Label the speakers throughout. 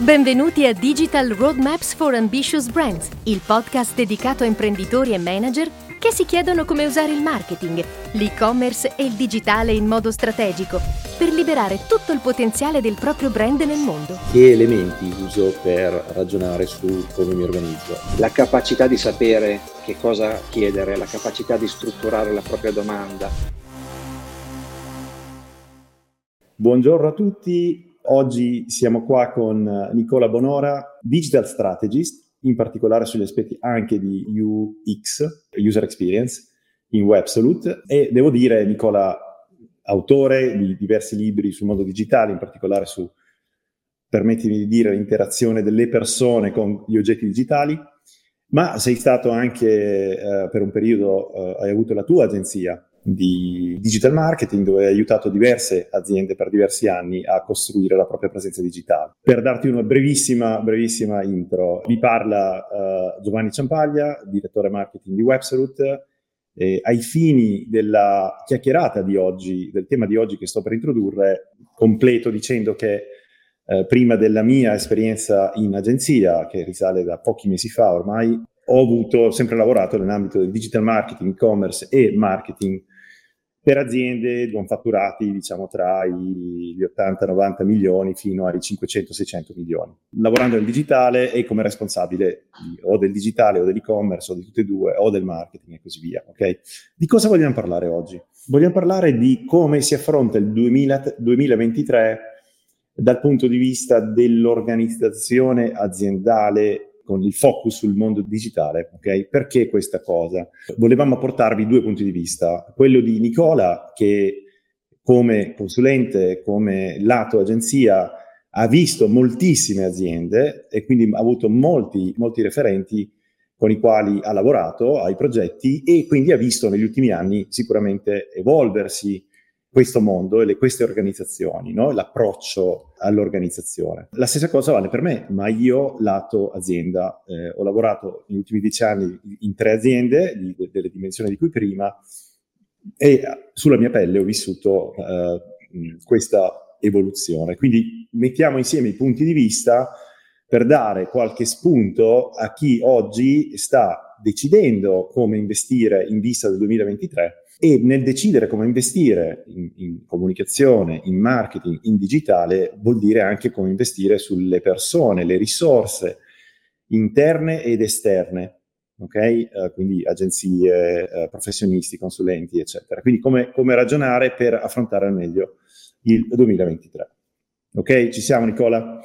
Speaker 1: Benvenuti a Digital Roadmaps for Ambitious Brands, il podcast dedicato a imprenditori e manager che si chiedono come usare il marketing, l'e-commerce e il digitale in modo strategico per liberare tutto il potenziale del proprio brand nel mondo.
Speaker 2: Che elementi uso per ragionare su come mi organizzo?
Speaker 3: La capacità di sapere che cosa chiedere, la capacità di strutturare la propria domanda.
Speaker 2: Buongiorno a tutti, Oggi siamo qua con eh, Nicola Bonora, digital strategist, in particolare sugli aspetti anche di UX, User Experience, in Websolute. E devo dire, Nicola, autore di diversi libri sul mondo digitale, in particolare su, permettimi di dire, l'interazione delle persone con gli oggetti digitali, ma sei stato anche eh, per un periodo, eh, hai avuto la tua agenzia di digital marketing dove hai aiutato diverse aziende per diversi anni a costruire la propria presenza digitale. Per darti una brevissima, brevissima intro, vi parla uh, Giovanni Ciampaglia, direttore marketing di Websalute. Eh, ai fini della chiacchierata di oggi, del tema di oggi che sto per introdurre, completo dicendo che eh, prima della mia esperienza in agenzia, che risale da pochi mesi fa ormai, ho avuto, sempre lavorato nell'ambito del digital marketing, e-commerce e marketing per aziende con fatturati diciamo tra gli 80-90 milioni fino ai 500-600 milioni. Lavorando nel digitale e come responsabile di, o del digitale o dell'e-commerce o di tutte e due o del marketing e così via. Okay? Di cosa vogliamo parlare oggi? Vogliamo parlare di come si affronta il 2000, 2023 dal punto di vista dell'organizzazione aziendale con il focus sul mondo digitale. ok? Perché questa cosa? Volevamo portarvi due punti di vista. Quello di Nicola, che come consulente, come lato agenzia, ha visto moltissime aziende e quindi ha avuto molti, molti referenti con i quali ha lavorato ai progetti e quindi ha visto negli ultimi anni sicuramente evolversi questo mondo e le, queste organizzazioni, no? l'approccio all'organizzazione. La stessa cosa vale per me, ma io lato azienda. Eh, ho lavorato negli ultimi dieci anni in tre aziende di, de, delle dimensioni di cui prima e sulla mia pelle ho vissuto eh, questa evoluzione. Quindi mettiamo insieme i punti di vista per dare qualche spunto a chi oggi sta decidendo come investire in vista del 2023 e nel decidere come investire in, in, comunicazione, in marketing, in digitale, vuol dire anche come investire sulle persone, le risorse interne ed esterne, ok? Uh, quindi agenzie, uh, professionisti, consulenti, eccetera. Quindi come, come, ragionare per affrontare al meglio il 2023. Ok? Ci siamo Nicola?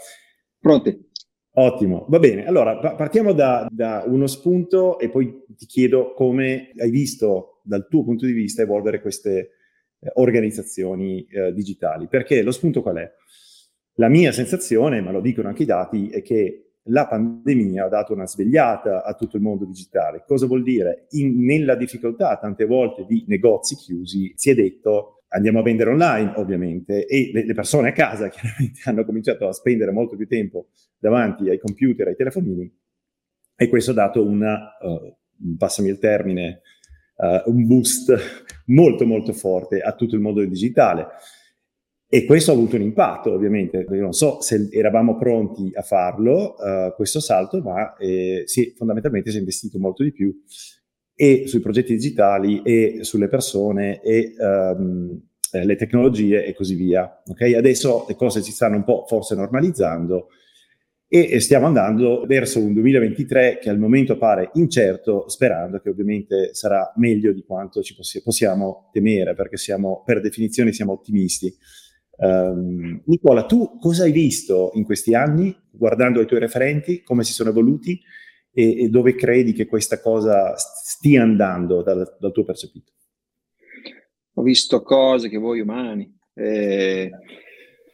Speaker 3: Pronti.
Speaker 2: Ottimo, va bene. Allora, partiamo da, da, uno spunto e poi ti chiedo come hai visto dal tuo punto di vista evolvere queste eh, organizzazioni eh, digitali. Perché lo spunto qual è? La mia sensazione, ma lo dicono anche i dati, è che la pandemia ha dato una svegliata a tutto il mondo digitale. Cosa vuol dire? In, nella difficoltà tante volte di negozi chiusi si è detto andiamo a vendere online ovviamente e le, le, persone a casa chiaramente hanno cominciato a spendere molto più tempo davanti ai computer, ai telefonini e questo ha dato una, uh, passami il termine, uh, un boost molto molto forte a tutto il mondo digitale. E questo ha avuto un impatto, ovviamente. Io non so se eravamo pronti a farlo, uh, questo salto, ma eh, sì, fondamentalmente si è investito molto di più e sui progetti digitali e sulle persone e um, le tecnologie e così via. Okay? Adesso le cose si stanno un po' forse normalizzando e stiamo andando verso un 2023 che al momento pare incerto, sperando che ovviamente sarà meglio di quanto ci possi- possiamo temere, perché siamo, per definizione siamo ottimisti. Um, Nicola, tu cosa hai visto in questi anni, guardando i tuoi referenti, come si sono evoluti e, e dove credi che questa cosa stia andando dal, dal tuo percepito?
Speaker 3: Ho visto cose che voi umani. Eh,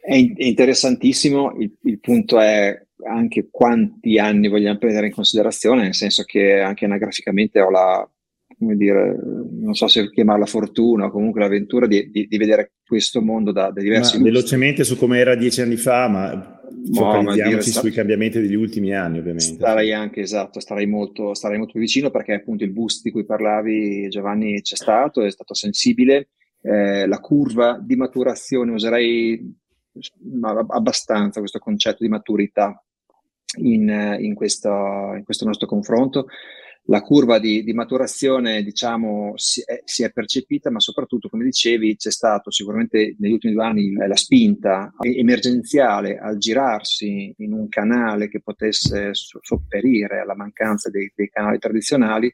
Speaker 3: è, in, è, interessantissimo, il, il, punto è anche quanti anni vogliamo prendere in considerazione, nel senso che anche anagraficamente ho la, come dire, non so se chiamarla fortuna o comunque l'avventura di, di, di vedere questo mondo da, da diversi
Speaker 2: ma Velocemente su come era dieci anni fa, ma focalizziamoci no, sui cambiamenti degli ultimi anni, ovviamente.
Speaker 3: Starei anche, esatto, starei molto, starei molto vicino perché appunto il boost di cui parlavi, Giovanni, c'è stato, è stato sensibile. Eh, la curva di maturazione, userei abbastanza questo concetto di maturità, in, in, questo, in questo nostro confronto la curva di, di maturazione diciamo, si è, si, è, percepita, ma soprattutto, come dicevi, c'è stato sicuramente negli ultimi due anni la spinta emergenziale al girarsi in un canale che potesse sopperire alla mancanza dei, dei canali tradizionali.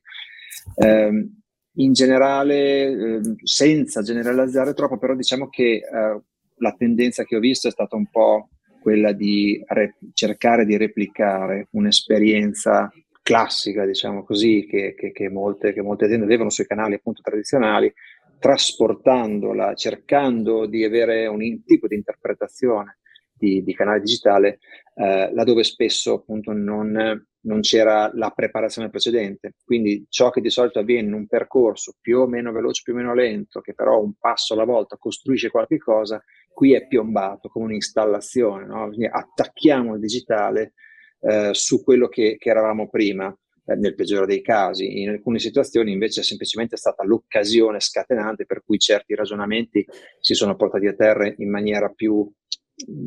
Speaker 3: Eh, in generale, eh, senza generalizzare troppo, però diciamo che eh, la tendenza che ho visto è stata un po' quella di re- cercare di replicare un'esperienza classica, diciamo così, che, che, che, molte, che molte aziende avevano sui canali appunto tradizionali, trasportandola, cercando di avere un tipo di interpretazione di, di canale digitale, eh, laddove spesso appunto non, non, c'era la preparazione precedente. Quindi ciò che di solito avviene in un percorso più o meno veloce, più o meno lento, che però un passo alla volta costruisce qualche cosa, qui è piombato come un'installazione. No? attacchiamo il digitale eh, su quello che, che eravamo prima, eh, nel peggiore dei casi. In alcune situazioni invece è semplicemente stata l'occasione scatenante per cui certi ragionamenti si sono portati a terra in maniera più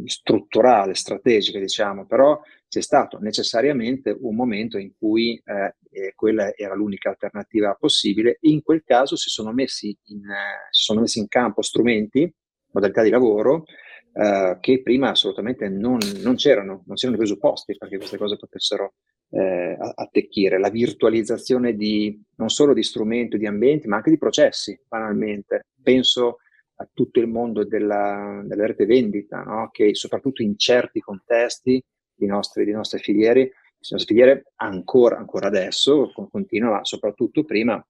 Speaker 3: strutturale, strategica, diciamo, però c'è stato necessariamente un momento in cui eh, quella era l'unica alternativa possibile in quel caso si sono messi in, eh, si sono messi in campo strumenti, modalità di lavoro eh, che prima assolutamente non, non, c'erano, non c'erano i presupposti perché queste cose potessero eh, attecchire. La virtualizzazione di, non solo di strumenti, di ambienti, ma anche di processi, banalmente. Penso a tutto il mondo della, della rete vendita, no? che soprattutto in certi contesti i nostri, i nostri filieri, le nostre filiere ancora, ancora adesso, continua, ma soprattutto prima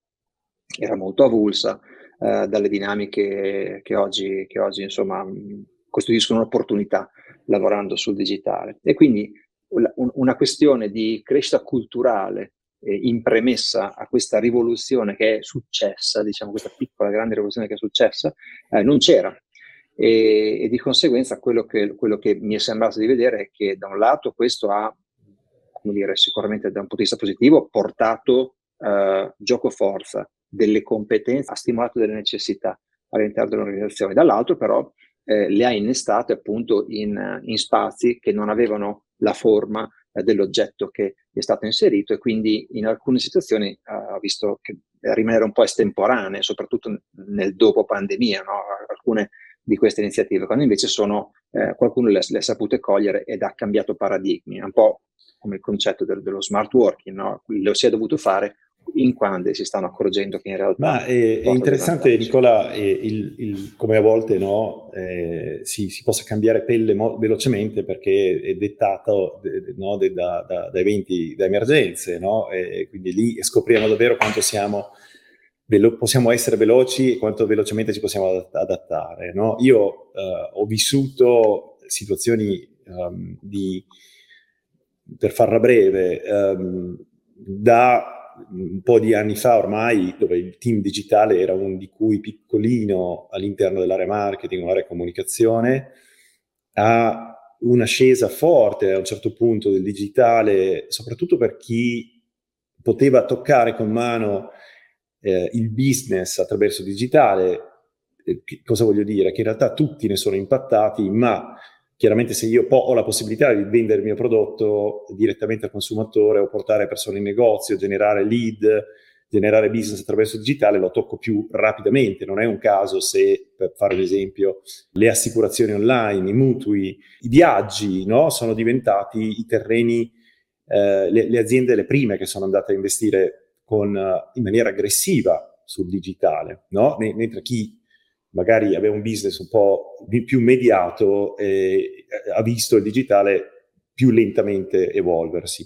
Speaker 3: era molto avulsa eh, dalle dinamiche che oggi, che oggi insomma, costituiscono un'opportunità lavorando sul digitale. E quindi una questione di crescita culturale eh, in premessa a questa rivoluzione che è successa, diciamo questa piccola grande rivoluzione che è successa, eh, non c'era. E, e, di conseguenza quello che, quello che mi è sembrato di vedere è che da un lato questo ha, come dire, sicuramente da un punto di vista positivo, portato eh, gioco forza delle competenze, ha stimolato delle necessità all'interno dell'organizzazione, dall'altro però eh, le ha innestate appunto in, in, spazi che non avevano la forma eh, dell'oggetto che è stato inserito e quindi in alcune situazioni eh, ha visto che rimanere un po' estemporanee, soprattutto nel dopo pandemia, no? alcune di queste iniziative, quando invece sono, eh, qualcuno le, le ha sapute cogliere ed ha cambiato paradigmi, un po' come il concetto del, dello smart working, no? lo si è dovuto fare in quando si stanno accorgendo che in realtà...
Speaker 2: Ma è, è interessante, Nicola, il, il, come a volte no, eh, si, si, possa cambiare pelle mo- velocemente perché è dettato de, no, de, da, da, da, eventi, da emergenze, no? e quindi lì scopriamo davvero quanto siamo, velo- possiamo essere veloci e quanto velocemente ci possiamo adattare. Io eh, ho vissuto situazioni um, di, per farla breve, um, da un po' di anni fa ormai, dove il team digitale era un di cui piccolino all'interno dell'area marketing o area comunicazione, a un'ascesa forte a un certo punto del digitale, soprattutto per chi poteva toccare con mano eh, il business attraverso il digitale. Eh, cosa voglio dire? Che in realtà tutti ne sono impattati, ma Chiaramente se io ho la possibilità di vendere il mio prodotto direttamente al consumatore o portare persone in negozio, generare lead, generare business attraverso il digitale, lo tocco più rapidamente. Non è un caso se, per fare un esempio, le assicurazioni online, i mutui, i viaggi no? sono diventati i terreni, eh, le, le, aziende le prime che sono andate a investire con, uh, in maniera aggressiva sul digitale, no? Mentre chi magari aveva un business un po' più mediato e ha visto il digitale più lentamente evolversi.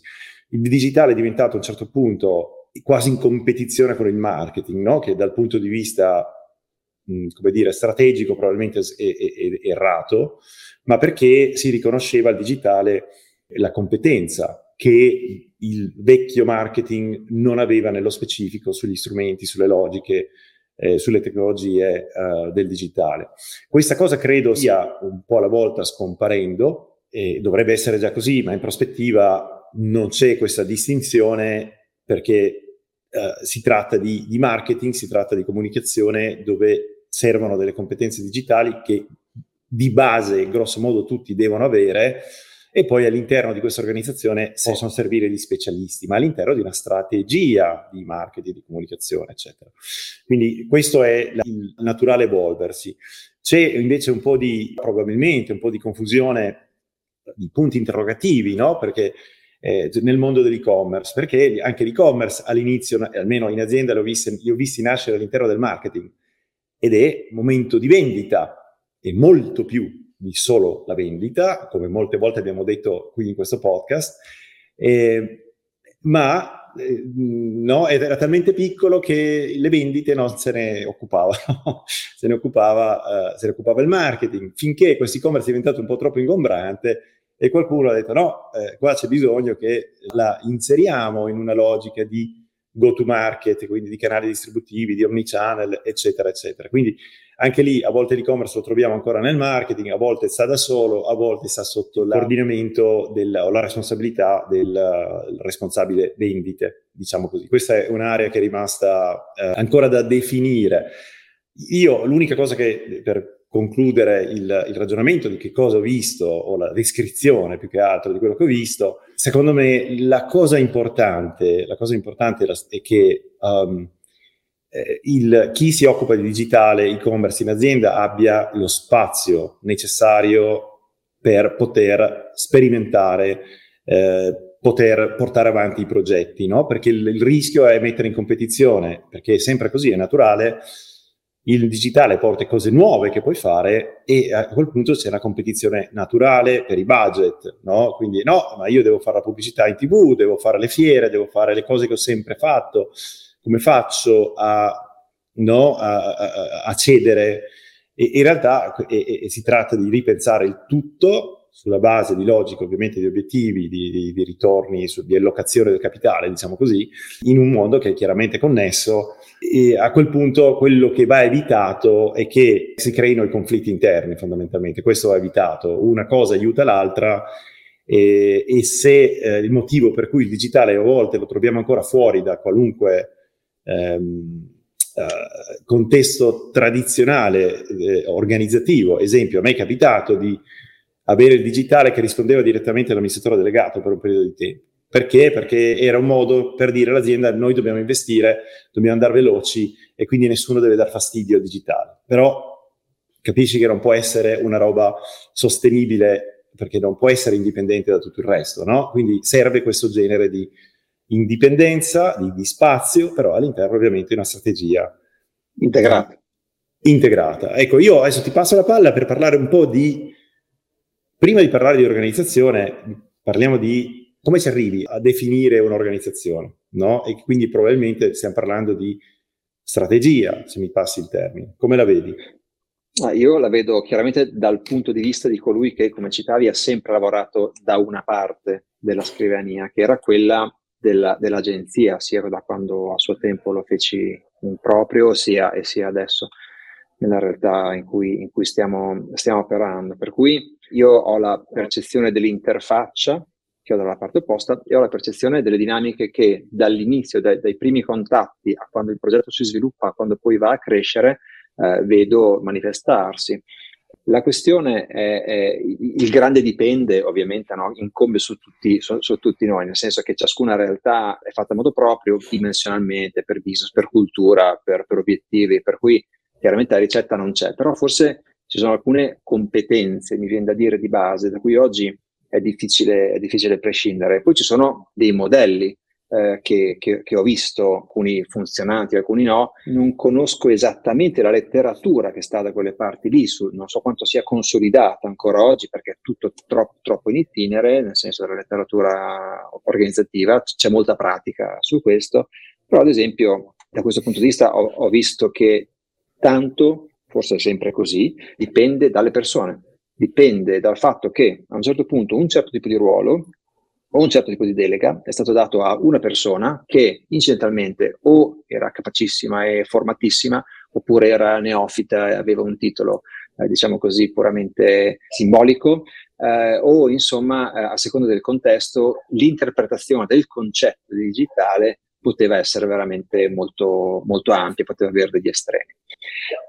Speaker 2: Il digitale è diventato a un certo punto quasi in competizione con il marketing, no? che dal punto di vista come dire, strategico probabilmente è, è, è errato, ma perché si riconosceva il digitale la competenza che il vecchio marketing non aveva nello specifico sugli strumenti, sulle logiche, eh, sulle tecnologie eh, del digitale. Questa cosa credo sia un po' alla volta scomparendo e dovrebbe essere già così, ma in prospettiva non c'è questa distinzione perché eh, si tratta di, di marketing, si tratta di comunicazione dove servono delle competenze digitali che di base, grosso modo, tutti devono avere, e poi all'interno di questa organizzazione possono servire gli specialisti, ma all'interno di una strategia di marketing, di comunicazione, eccetera. Quindi questo è il naturale evolversi. C'è invece un po' di, probabilmente, un po' di confusione di punti interrogativi, no? Perché eh, nel mondo dell'e-commerce, perché anche l'e-commerce all'inizio, almeno in azienda, li ho visti, li ho visti nascere all'interno del marketing ed è momento di vendita e molto più di solo la vendita, come molte volte abbiamo detto qui in questo podcast, eh, ma eh, no, era talmente piccolo che le vendite non se ne occupavano, se ne occupava, uh, se ne occupava il marketing, finché questo e-commerce è diventato un po' troppo ingombrante e qualcuno ha detto no, eh, qua c'è bisogno che la inseriamo in una logica di go to market, quindi di canali distributivi, di omnichannel, eccetera, eccetera. Quindi anche lì a volte l'e-commerce lo troviamo ancora nel marketing, a volte sta da solo, a volte sta sotto il coordinamento del, o la responsabilità del responsabile vendite, diciamo così. Questa è un'area che è rimasta eh, ancora da definire. Io l'unica cosa che per concludere il, il, ragionamento di che cosa ho visto o la descrizione più che altro di quello che ho visto, secondo me la cosa importante, la cosa importante è che um, eh, il, chi si occupa di digitale e-commerce in azienda abbia lo spazio necessario per poter sperimentare, eh, poter portare avanti i progetti, no? perché il, il rischio è mettere in competizione, perché è sempre così, è naturale, il digitale porta cose nuove che puoi fare e a quel punto c'è una competizione naturale per i budget, no? Quindi no, ma io devo fare la pubblicità in tv, devo fare le fiere, devo fare le cose che ho sempre fatto, come faccio a, no, a, a, a cedere? E in realtà e, e si tratta di ripensare il tutto sulla base di logica, ovviamente di obiettivi, di, di, di ritorni, su, di allocazione del capitale, diciamo così, in un mondo che è chiaramente connesso. E a quel punto quello che va evitato è che si creino i conflitti interni fondamentalmente, questo va evitato, una cosa aiuta l'altra. E, e se eh, il motivo per cui il digitale a volte lo troviamo ancora fuori da qualunque ehm, eh, contesto tradizionale eh, organizzativo, esempio a me è capitato di avere il digitale che rispondeva direttamente all'amministratore delegato per un periodo di tempo perché? Perché era un modo per dire all'azienda noi dobbiamo investire, dobbiamo andare veloci e quindi nessuno deve dar fastidio al digitale. Però capisci che non può essere una roba sostenibile perché non può essere indipendente da tutto il resto, no? Quindi serve questo genere di indipendenza, di, di spazio, però all'interno ovviamente di una strategia integrata. integrata. Ecco, io adesso ti passo la palla per parlare un po' di, prima di parlare di organizzazione, parliamo di come ci arrivi a definire un'organizzazione? No? E quindi probabilmente stiamo parlando di strategia, se mi passi il termine. Come la vedi?
Speaker 3: Ah, io la vedo chiaramente dal punto di vista di colui che, come citavi, ha sempre lavorato da una parte della scrivania, che era quella della, dell'agenzia, sia da quando a suo tempo lo feci in proprio, sia, e sia adesso nella realtà in cui, in cui stiamo, stiamo operando. Per cui io ho la percezione dell'interfaccia che ho dalla parte opposta e ho la percezione delle dinamiche che dall'inizio, dai, dai primi contatti a quando il progetto si sviluppa, a quando poi va a crescere, eh, vedo manifestarsi. La questione è, è, il grande dipende, ovviamente, no? incombe su tutti, su, su tutti, noi, nel senso che ciascuna realtà è fatta in modo proprio, dimensionalmente, per business, per cultura, per, per obiettivi, per cui chiaramente la ricetta non c'è, però forse ci sono alcune competenze, mi viene da dire, di base, da cui oggi è difficile, è difficile prescindere. Poi ci sono dei modelli eh, che, che, che, ho visto, alcuni funzionanti, alcuni no. Non conosco esattamente la letteratura che sta da quelle parti lì, su, non so quanto sia consolidata ancora oggi perché è tutto troppo, troppo in itinere, nel senso della letteratura organizzativa, c'è molta pratica su questo, però ad esempio da questo punto di vista ho, ho visto che tanto, forse è sempre così, dipende dalle persone dipende dal fatto che a un certo punto un certo tipo di ruolo un certo tipo di delega è stato dato a una persona che incidentalmente o era capacissima e formatissima oppure era neofita e aveva un titolo eh, diciamo così puramente simbolico eh, o insomma eh, a seconda del contesto l'interpretazione del concetto di digitale poteva essere veramente molto, molto ampia, poteva avere degli estremi.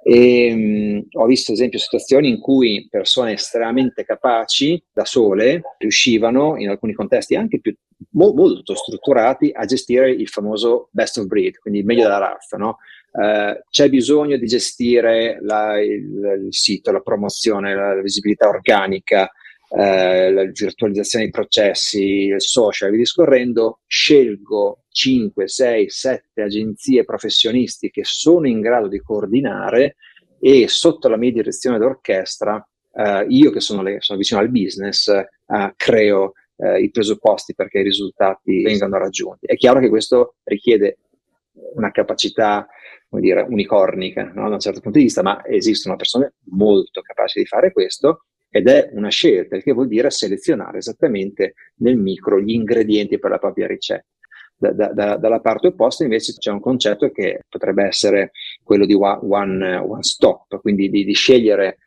Speaker 3: E, mh, ho visto, ad esempio, situazioni in cui persone estremamente capaci da sole riuscivano, in alcuni contesti anche più, mo, molto strutturati, a gestire il famoso best of breed, quindi il meglio della razza. No? Uh, c'è bisogno di gestire la, il, il, sito, la promozione, la, la visibilità organica, eh, la virtualizzazione dei processi, il social, vi discorrendo, scelgo 5, 6, 7 agenzie professionisti che sono in grado di coordinare e sotto la mia direzione d'orchestra, eh, io che sono, le, sono, vicino al business, eh, creo eh, i presupposti perché i risultati vengano raggiunti. È chiaro che questo richiede una capacità come dire, unicornica no? da un certo punto di vista, ma esistono persone molto capaci di fare questo ed è una scelta, il che vuol dire selezionare esattamente nel micro gli ingredienti per la propria ricetta. Da, da, da, dalla parte opposta invece c'è un concetto che potrebbe essere quello di one, one, stop, quindi di, di, scegliere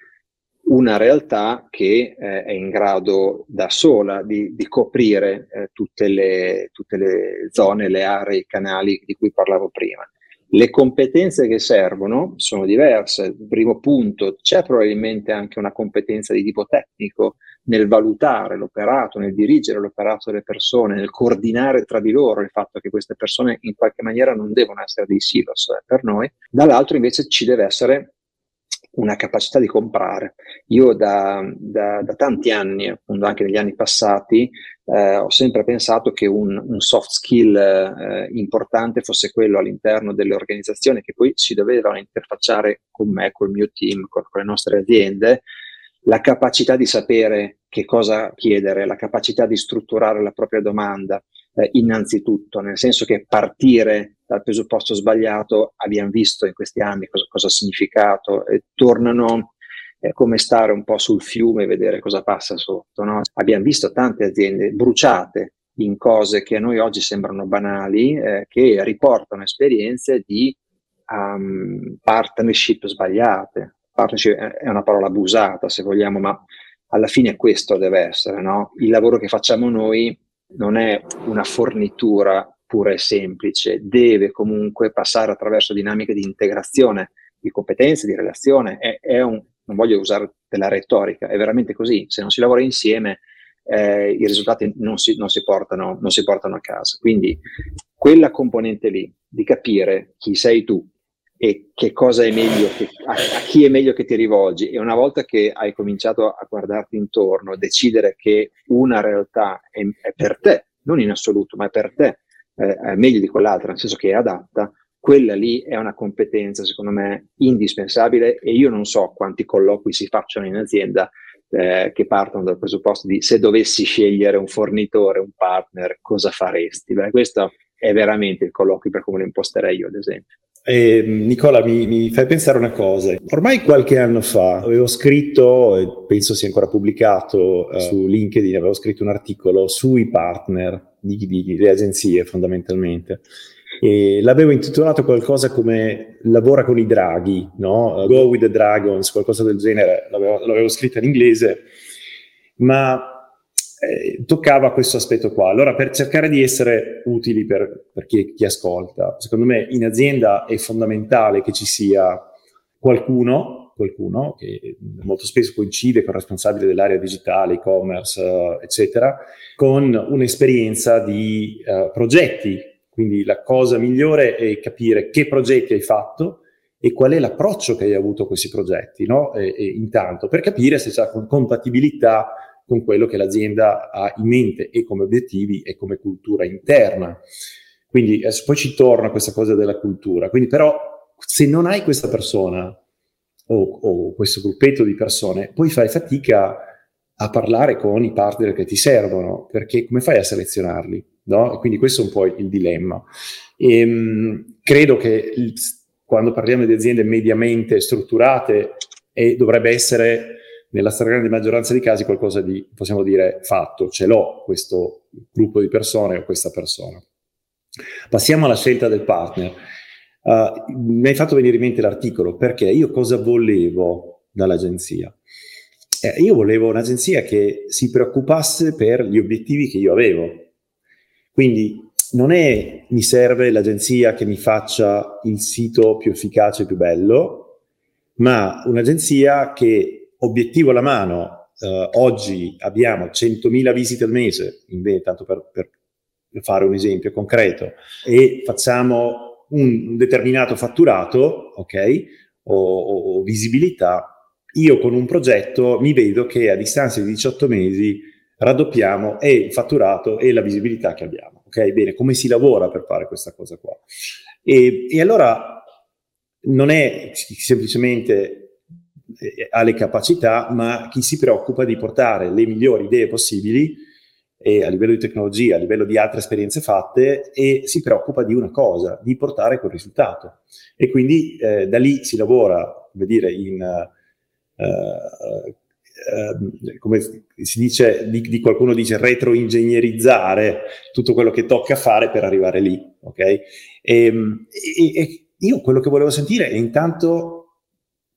Speaker 3: una realtà che eh, è in grado da sola di, di coprire eh, tutte, le, tutte le zone, le aree, i canali di cui parlavo prima. Le competenze che servono sono diverse. Primo punto, c'è probabilmente anche una competenza di tipo tecnico nel valutare l'operato, nel dirigere l'operato delle persone, nel coordinare tra di loro il fatto che queste persone in qualche maniera non devono essere dei silos eh, per noi. Dall'altro invece ci deve essere una capacità di comprare. Io da, da, da tanti anni, appunto anche negli anni passati, eh, ho sempre pensato che un, un soft skill eh, importante fosse quello all'interno delle organizzazioni che poi si dovevano interfacciare con me, col mio team, con, con le nostre aziende, la capacità di sapere che cosa chiedere, la capacità di strutturare la propria domanda, eh, innanzitutto, nel senso che partire dal presupposto sbagliato abbiamo visto in questi anni cosa, cosa ha significato e tornano eh, come stare un po' sul fiume e vedere cosa passa sotto. No? Abbiamo visto tante aziende bruciate in cose che a noi oggi sembrano banali, eh, che riportano esperienze di um, partnership sbagliate. Partnership è una parola abusata, se vogliamo, ma alla fine questo deve essere. No? Il lavoro che facciamo noi non è una fornitura pura e semplice, deve comunque passare attraverso dinamiche di integrazione, di competenze, di relazione. È, è un, non voglio usare della retorica, è veramente così. Se non si lavora insieme, eh, i risultati non si, non, si portano, non si portano a casa. Quindi quella componente lì di capire chi sei tu, e che cosa è meglio, che, a, a, chi è meglio che ti rivolgi. E una volta che hai cominciato a guardarti intorno, decidere che una realtà è, è per te, non in assoluto, ma è per te, eh, è meglio di quell'altra, nel senso che è adatta, quella lì è una competenza, secondo me, indispensabile e io non so quanti colloqui si facciano in azienda eh, che partono dal presupposto di se dovessi scegliere un fornitore, un partner, cosa faresti? Beh, questo è veramente il colloquio per come lo imposterei io, ad esempio.
Speaker 2: Eh, Nicola, mi, mi, fai pensare una cosa. Ormai qualche anno fa avevo scritto, e penso sia ancora pubblicato eh, su LinkedIn, avevo scritto un articolo sui partner di, di, di agenzie fondamentalmente. E l'avevo intitolato qualcosa come Lavora con i draghi, no? Go with the dragons, qualcosa del genere. L'avevo, l'avevo scritto in inglese, ma eh, toccava questo aspetto qua. Allora, per cercare di essere utili per, per chi, chi, ascolta, secondo me in azienda è fondamentale che ci sia qualcuno, qualcuno che molto spesso coincide con il responsabile dell'area digitale, e-commerce, uh, eccetera, con un'esperienza di uh, progetti. Quindi la cosa migliore è capire che progetti hai fatto e qual è l'approccio che hai avuto a questi progetti, no? E, e intanto, per capire se c'è compatibilità con quello che l'azienda ha in mente e come obiettivi e come cultura interna. Quindi eh, poi ci torna questa cosa della cultura. Quindi però se non hai questa persona o, o questo gruppetto di persone, poi fai fatica a parlare con i partner che ti servono, perché come fai a selezionarli? No? quindi questo è un po' il dilemma. E, ehm, credo che il, quando parliamo di aziende mediamente strutturate eh, dovrebbe essere nella stragrande maggioranza dei casi qualcosa di, possiamo dire, fatto, ce l'ho questo gruppo di persone o questa persona. Passiamo alla scelta del partner. Uh, mi hai fatto venire in mente l'articolo perché io cosa volevo dall'agenzia? Eh, io volevo un'agenzia che si preoccupasse per gli obiettivi che io avevo. Quindi non è mi serve l'agenzia che mi faccia il sito più efficace e più bello, ma un'agenzia che obiettivo alla mano, eh, oggi abbiamo 100.000 visite al mese, in, tanto per, per fare un esempio concreto, e facciamo un determinato fatturato, ok, o, o, visibilità, io con un progetto mi vedo che a distanza di 18 mesi raddoppiamo e il fatturato e la visibilità che abbiamo. Ok, bene, come si lavora per fare questa cosa qua? E, e allora non è semplicemente eh, ha le capacità, ma chi si preoccupa di portare le migliori idee possibili e a livello di tecnologia, a livello di altre esperienze fatte e si preoccupa di una cosa, di portare quel risultato. E quindi eh, da lì si lavora, come dire, in... Uh, Uh, come si dice, di, di, qualcuno dice retroingegnerizzare tutto quello che tocca fare per arrivare lì, ok? E, e, e io quello che volevo sentire è intanto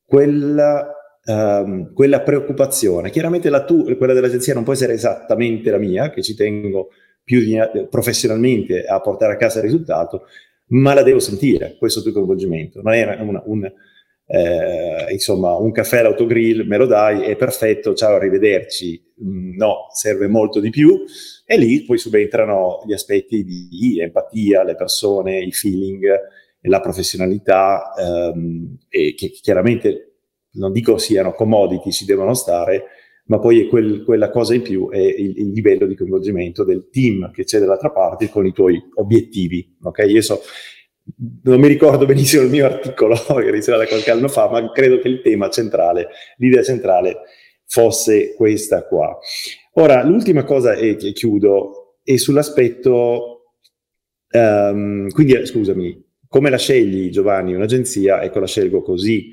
Speaker 2: quella um, quella preoccupazione. Chiaramente la tu, quella dell'agenzia non può essere esattamente la mia, che ci tengo più di, professionalmente a portare a casa il risultato, ma la devo sentire, questo tuo coinvolgimento. Non è una, un, eh, insomma, un caffè all'autogrill, me lo dai, è perfetto, ciao, arrivederci. Mm, no, serve molto di più. E lì poi subentrano gli aspetti di empatia, le persone, i feeling, la professionalità, ehm, e che chiaramente non dico siano commodity, ci devono stare, ma poi è quel, quella cosa in più è il, il, livello di coinvolgimento del team che c'è dall'altra parte con i tuoi obiettivi. Ok, io so, non mi ricordo benissimo il mio articolo che risale da qualche anno fa, ma credo che il tema centrale, l'idea centrale fosse questa qua. Ora, l'ultima cosa e chiudo è sull'aspetto, um, quindi scusami, come la scegli Giovanni un'agenzia? Ecco, la scelgo così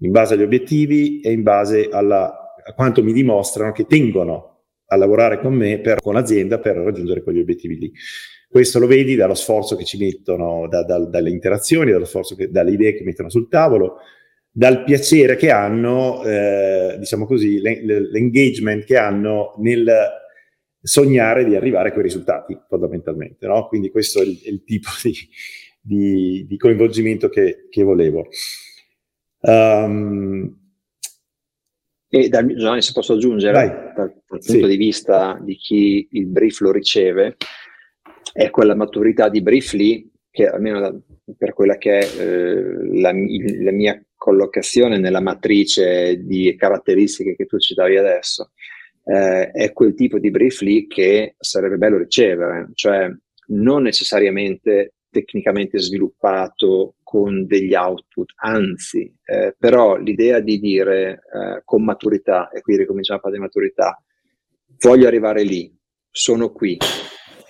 Speaker 2: in base agli obiettivi e in base alla, a quanto mi dimostrano che tengono a lavorare con me, per, con l'azienda, per raggiungere quegli obiettivi lì. Questo lo vedi dallo sforzo che ci mettono, da, da, dalle interazioni, dallo sforzo che, dalle idee che mettono sul tavolo, dal piacere che hanno, eh, diciamo così, l'engagement che hanno nel sognare di arrivare a quei risultati, fondamentalmente. No? Quindi questo è il, è il tipo di, di, di coinvolgimento che, che volevo. Um,
Speaker 3: e da, Giovanni, se posso aggiungere, dal, dal punto sì. di vista di chi il brief lo riceve, è quella maturità di brief lì, che almeno da, per quella che è eh, la, la, mia collocazione nella matrice di caratteristiche che tu citavi adesso, eh, è quel tipo di brief lì che sarebbe bello ricevere, cioè non necessariamente tecnicamente sviluppato con degli output, anzi, eh, però l'idea di dire eh, con maturità, e qui ricominciamo a parlare di maturità, voglio arrivare lì, sono qui,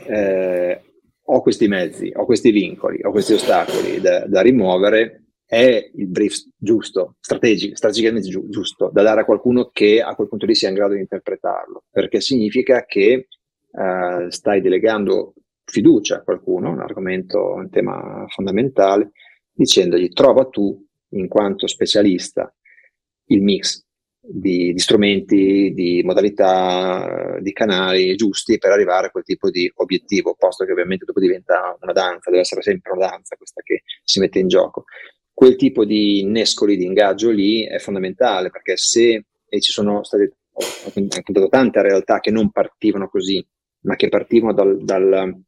Speaker 3: eh, ho questi mezzi, ho questi vincoli, ho questi ostacoli da, da rimuovere, è il brief giusto, strategico, strategicamente giu- giusto, da dare a qualcuno che a quel punto lì sia in grado di interpretarlo, perché significa che uh, stai delegando fiducia a qualcuno, un argomento, un tema fondamentale, dicendogli trova tu, in quanto specialista, il mix di, di, strumenti, di modalità, di canali giusti per arrivare a quel tipo di obiettivo, posto che ovviamente dopo diventa una danza, deve essere sempre una danza questa che si mette in gioco. Quel tipo di innescoli, di ingaggio lì è fondamentale perché se e ci sono state ho incontrato tante realtà che non partivano così, ma che partivano dal, dal,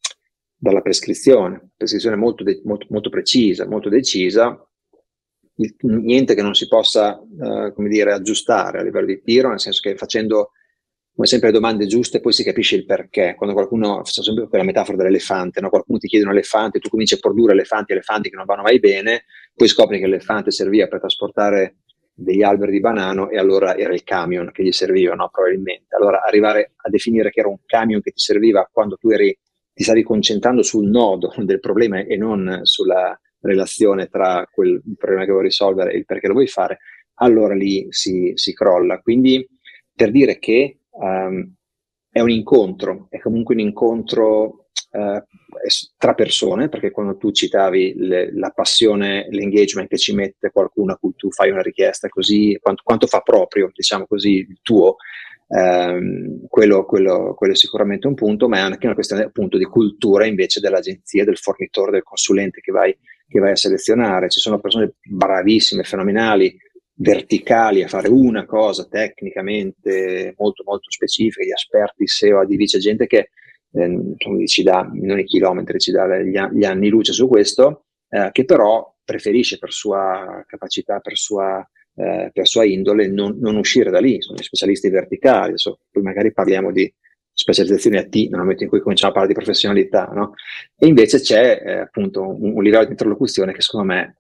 Speaker 3: dalla prescrizione, prescrizione molto, de- molto, molto precisa, molto decisa, il, niente che non si possa, uh, come dire, aggiustare a livello di tiro, nel senso che facendo, come sempre, le domande giuste, poi si capisce il perché. Quando qualcuno, faccio sempre quella metafora dell'elefante, no? qualcuno ti chiede un elefante, tu cominci a produrre elefanti, elefanti che non vanno mai bene, poi scopri che l'elefante serviva per trasportare degli alberi di banano e allora era il camion che gli serviva, no? probabilmente. Allora arrivare a definire che era un camion che ti serviva quando tu eri ti stavi concentrando sul nodo del problema e non sulla relazione tra quel problema che vuoi risolvere e il perché lo vuoi fare, allora lì si, si crolla. Quindi per dire che um, è un incontro, è comunque un incontro uh, tra persone, perché quando tu citavi le, la passione, l'engagement che ci mette qualcuno a cui tu fai una richiesta così, quanto, quanto fa proprio, diciamo così, il tuo, ehm, quello, quello, quello, è sicuramente un punto, ma è anche una questione appunto di cultura invece dell'agenzia, del fornitore, del consulente che vai, che vai a selezionare. Ci sono persone bravissime, fenomenali, verticali a fare una cosa tecnicamente molto molto specifica, gli esperti SEO, ADV, c'è gente che eh, ci dà non i chilometri, ci dà gli, gli anni luce su questo, eh, che però preferisce per sua capacità, per sua, eh, per sua indole non, non, uscire da lì, sono gli specialisti verticali, adesso poi magari parliamo di specializzazioni a T nel momento in cui cominciamo a parlare di professionalità, no? E invece c'è eh, appunto un, un livello di interlocuzione che secondo me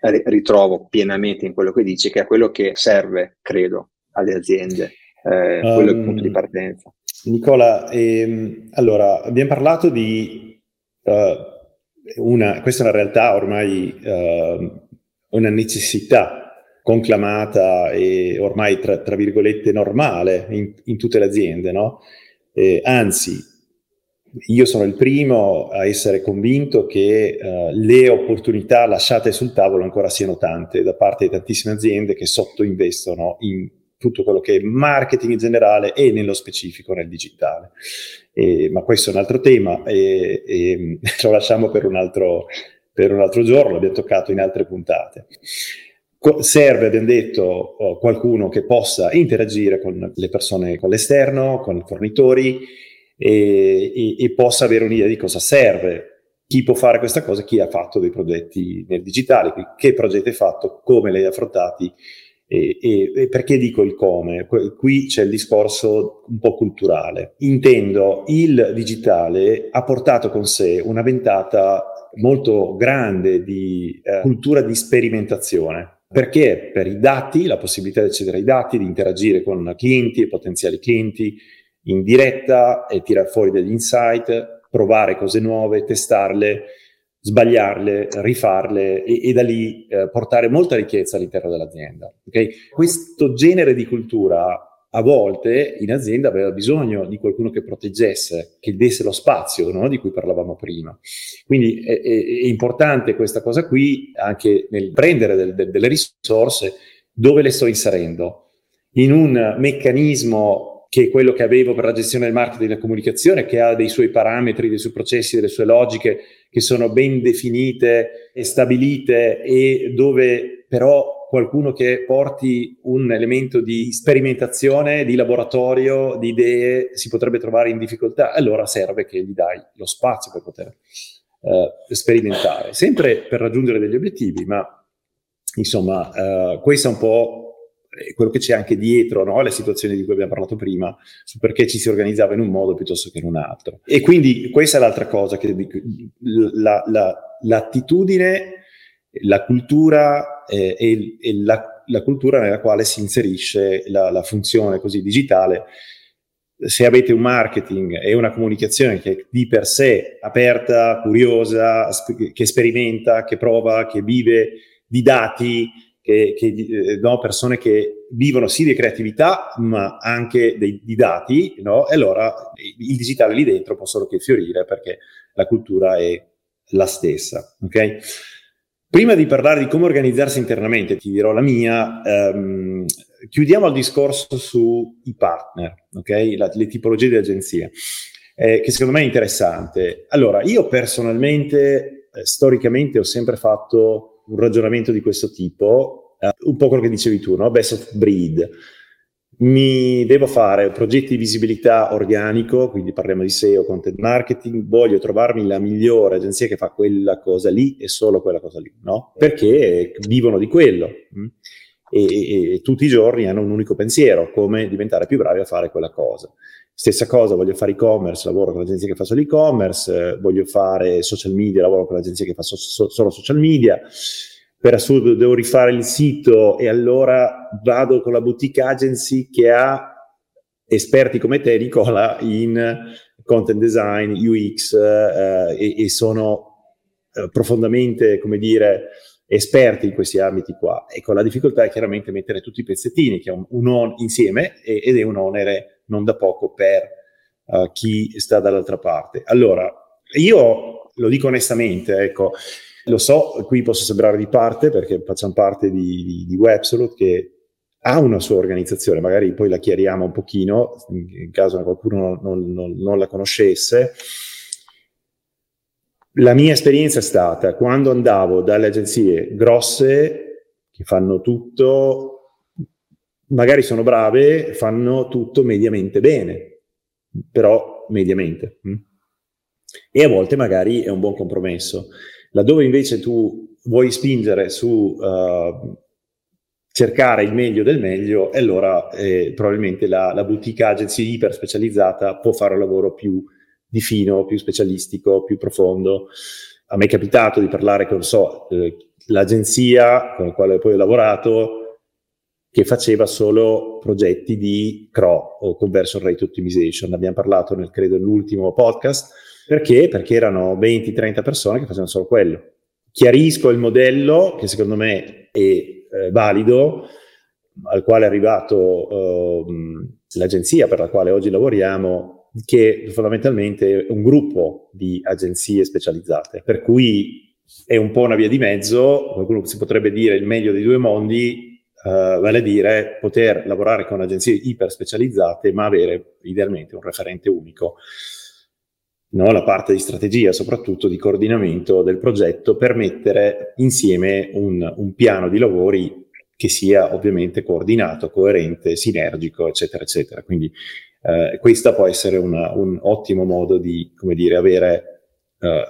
Speaker 3: eh, ritrovo pienamente in quello che dici, che è quello che serve, credo, alle aziende. Eh, quello um, è il punto di ehm, partenza.
Speaker 2: Nicola, ehm, allora abbiamo parlato di uh, una, questa è una realtà ormai, uh, una necessità conclamata e ormai tra, tra virgolette normale in, in, tutte le aziende, no? Eh, anzi, io sono il primo a essere convinto che uh, le opportunità lasciate sul tavolo ancora siano tante da parte di tantissime aziende che sottoinvestono in tutto quello che è marketing in generale e nello specifico nel digitale. E, ma questo è un altro tema e, e lo lasciamo per un, altro, per un altro giorno, l'abbiamo toccato in altre puntate. serve, abbiamo detto, oh, qualcuno che possa interagire con le persone, con l'esterno, con i fornitori e, e, e possa avere un'idea di cosa serve chi può fare questa cosa, chi ha fatto dei progetti nel digitale, che progetti hai fatto, come li hai affrontati e, e, e, perché dico il come? Qui c'è il discorso un po' culturale. Intendo, il digitale ha portato con sé una ventata molto grande di eh, cultura di sperimentazione. Perché per i dati, la possibilità di accedere ai dati, di interagire con clienti e potenziali clienti in diretta e tirare fuori degli insight, provare cose nuove, testarle, sbagliarle, rifarle e, e da lì eh, portare molta ricchezza all'interno dell'azienda. Okay? Questo genere di cultura a volte in azienda aveva bisogno di qualcuno che proteggesse, che desse lo spazio no? di cui parlavamo prima. Quindi è, è, è, importante questa cosa qui anche nel prendere del, del, delle risorse dove le sto inserendo. In un meccanismo che è quello che avevo per la gestione del marketing e della comunicazione, che ha dei suoi parametri, dei suoi processi, delle sue logiche che sono ben definite e stabilite e dove però qualcuno che porti un elemento di sperimentazione, di laboratorio, di idee si potrebbe trovare in difficoltà, allora serve che gli dai lo spazio per poter uh, sperimentare, sempre per raggiungere degli obiettivi, ma insomma uh, questo è un po' quello che c'è anche dietro no? alle situazioni di cui abbiamo parlato prima, su perché ci si organizzava in un modo piuttosto che in un altro. E quindi questa è l'altra cosa, che, la, la, l'attitudine, la cultura eh, e, e la, la, cultura nella quale si inserisce la, funzione così digitale se avete un marketing e una comunicazione che è di per sé aperta, curiosa, che sperimenta, che prova, che vive di dati, che, che eh, no, persone che vivono sì di creatività, ma anche dei, di dati, no? e allora il digitale lì dentro può solo che fiorire perché la cultura è la stessa. Okay? Prima di parlare di come organizzarsi internamente, ti dirò la mia, ehm, chiudiamo il discorso sui partner, okay? la, le tipologie di agenzie, eh, che secondo me è interessante. Allora, io personalmente, eh, storicamente, ho sempre fatto un ragionamento di questo tipo, eh, un po' quello che dicevi tu, no? best of breed. Mi devo fare progetti di visibilità organico, quindi parliamo di SEO, content marketing, voglio trovarmi la migliore agenzia che fa quella cosa lì e solo quella cosa lì, no? Perché vivono di quello. Mm? E, e, e, tutti i giorni hanno un unico pensiero, come diventare più bravi a fare quella cosa. Stessa cosa, voglio fare e-commerce, lavoro con l'agenzia che fa solo e-commerce, eh, voglio fare social media, lavoro con l'agenzia che fa so, so, solo social media. Per assurdo devo rifare il sito e allora vado con la boutique agency che ha esperti come te, Nicola, in content design, UX eh, e, e, sono eh, profondamente, come dire, esperti in questi ambiti qua. Ecco, la difficoltà è chiaramente mettere tutti i pezzettini, che è un, on insieme ed è un onere non da poco per uh, chi sta dall'altra parte. Allora, io lo dico onestamente, ecco, lo so, qui posso sembrare di parte perché facciamo parte di, di, di Websolute che ha una sua organizzazione, magari poi la chiariamo un pochino in caso qualcuno non, non, non la conoscesse. La mia esperienza è stata quando andavo dalle agenzie grosse che fanno tutto, magari sono brave, fanno tutto mediamente bene, però mediamente. Hm? E a volte magari è un buon compromesso. Laddove invece tu vuoi spingere su uh, cercare il meglio del meglio, allora eh, probabilmente la, la boutique agency iper specializzata può fare un lavoro più di fino, più specialistico, più profondo. A me è capitato di parlare con, so, eh, l'agenzia con la quale poi ho lavorato che faceva solo progetti di CRO o Conversion Rate Optimization. Abbiamo parlato nel, credo, nell'ultimo podcast. Perché? Perché erano 20-30 persone che facevano solo quello. Chiarisco il modello, che secondo me è eh, valido, al quale è arrivato eh, l'agenzia per la quale oggi lavoriamo, che fondamentalmente è un gruppo di agenzie specializzate, per cui è un po' una via di mezzo, qualcuno si potrebbe dire il meglio dei due mondi, uh, vale a dire poter lavorare con agenzie iper specializzate, ma avere idealmente un referente unico. No, la parte di strategia, soprattutto di coordinamento del progetto, per mettere insieme un, un piano di lavori che sia ovviamente coordinato, coerente, sinergico, eccetera, eccetera. Quindi eh, questo può essere una, un ottimo modo di, come dire, avere eh,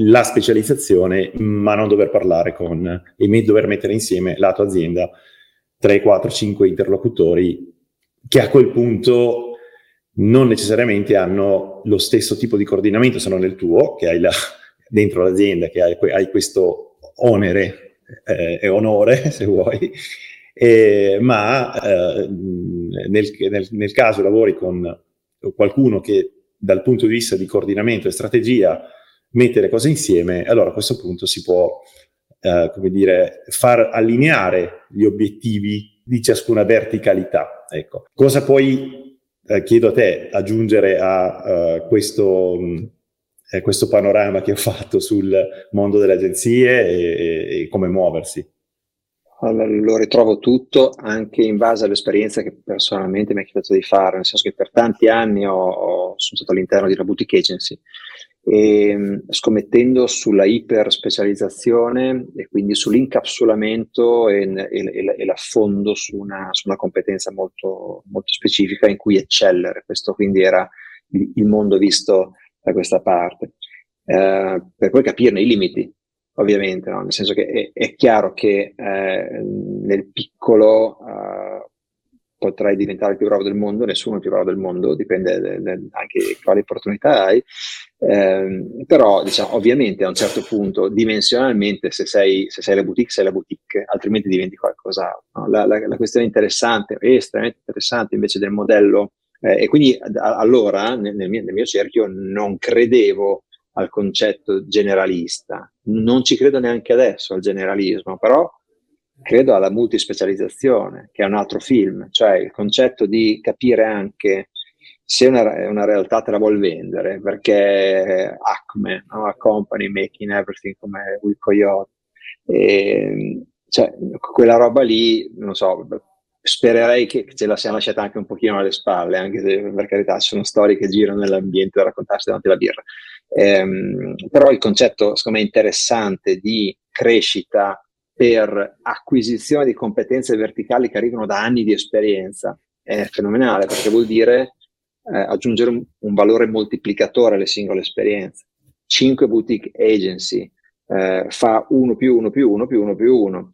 Speaker 2: la specializzazione, ma non dover parlare con e dover mettere insieme lato azienda 3, 4, 5 interlocutori che a quel punto non necessariamente hanno lo stesso tipo di coordinamento se non il tuo, che hai la, dentro l'azienda, che hai, hai questo onere eh, e onore, se vuoi, eh, ma eh, nel, nel, nel caso lavori con qualcuno che dal punto di vista di coordinamento e strategia mette le cose insieme, allora a questo punto si può, eh, come dire, far allineare gli obiettivi di ciascuna verticalità. Ecco. Cosa puoi, eh, chiedo a te, aggiungere a uh, questo, mh, eh, questo, panorama che ho fatto sul mondo delle agenzie e, e come muoversi?
Speaker 3: Allora, lo ritrovo tutto anche in base all'esperienza che personalmente mi è capitato di fare, nel senso che per tanti anni ho, ho, sono stato all'interno di una boutique agency e, ehm, scommettendo sulla iperspecializzazione e quindi sull'incapsulamento e, e, e l'affondo su una, su una, competenza molto, molto, specifica in cui eccellere. Questo quindi era il, il mondo visto da questa parte. Eh, per poi capirne i limiti, ovviamente, no? nel senso che è, è chiaro che eh, nel piccolo eh, potrai diventare il più bravo del mondo, nessuno è il più bravo del mondo, dipende de, de, anche di quali opportunità hai, eh, però diciamo, ovviamente a un certo punto dimensionalmente se sei, se sei la boutique sei la boutique, altrimenti diventi qualcos'altro. No? La, la, la, questione interessante, estremamente interessante invece del modello, eh, e quindi a, allora nel, nel, mio, nel mio cerchio non credevo al concetto generalista, non ci credo neanche adesso al generalismo, però credo alla multispecializzazione, che è un altro film, cioè il concetto di capire anche se una, una realtà te la vuol vendere, perché Acme, no? a company making everything come Will Coyote, e, cioè, quella roba lì, non so, spererei che ce la siamo lasciata anche un pochino alle spalle, anche se per carità ci sono storie che girano nell'ambiente da raccontarsi davanti alla birra. Ehm, però il concetto, secondo me, interessante di crescita per acquisizione di competenze verticali che arrivano da anni di esperienza è fenomenale perché vuol dire eh, aggiungere un, un, valore moltiplicatore alle singole esperienze. 5 boutique agency eh, fa 1 più 1 più 1 più 1 più 1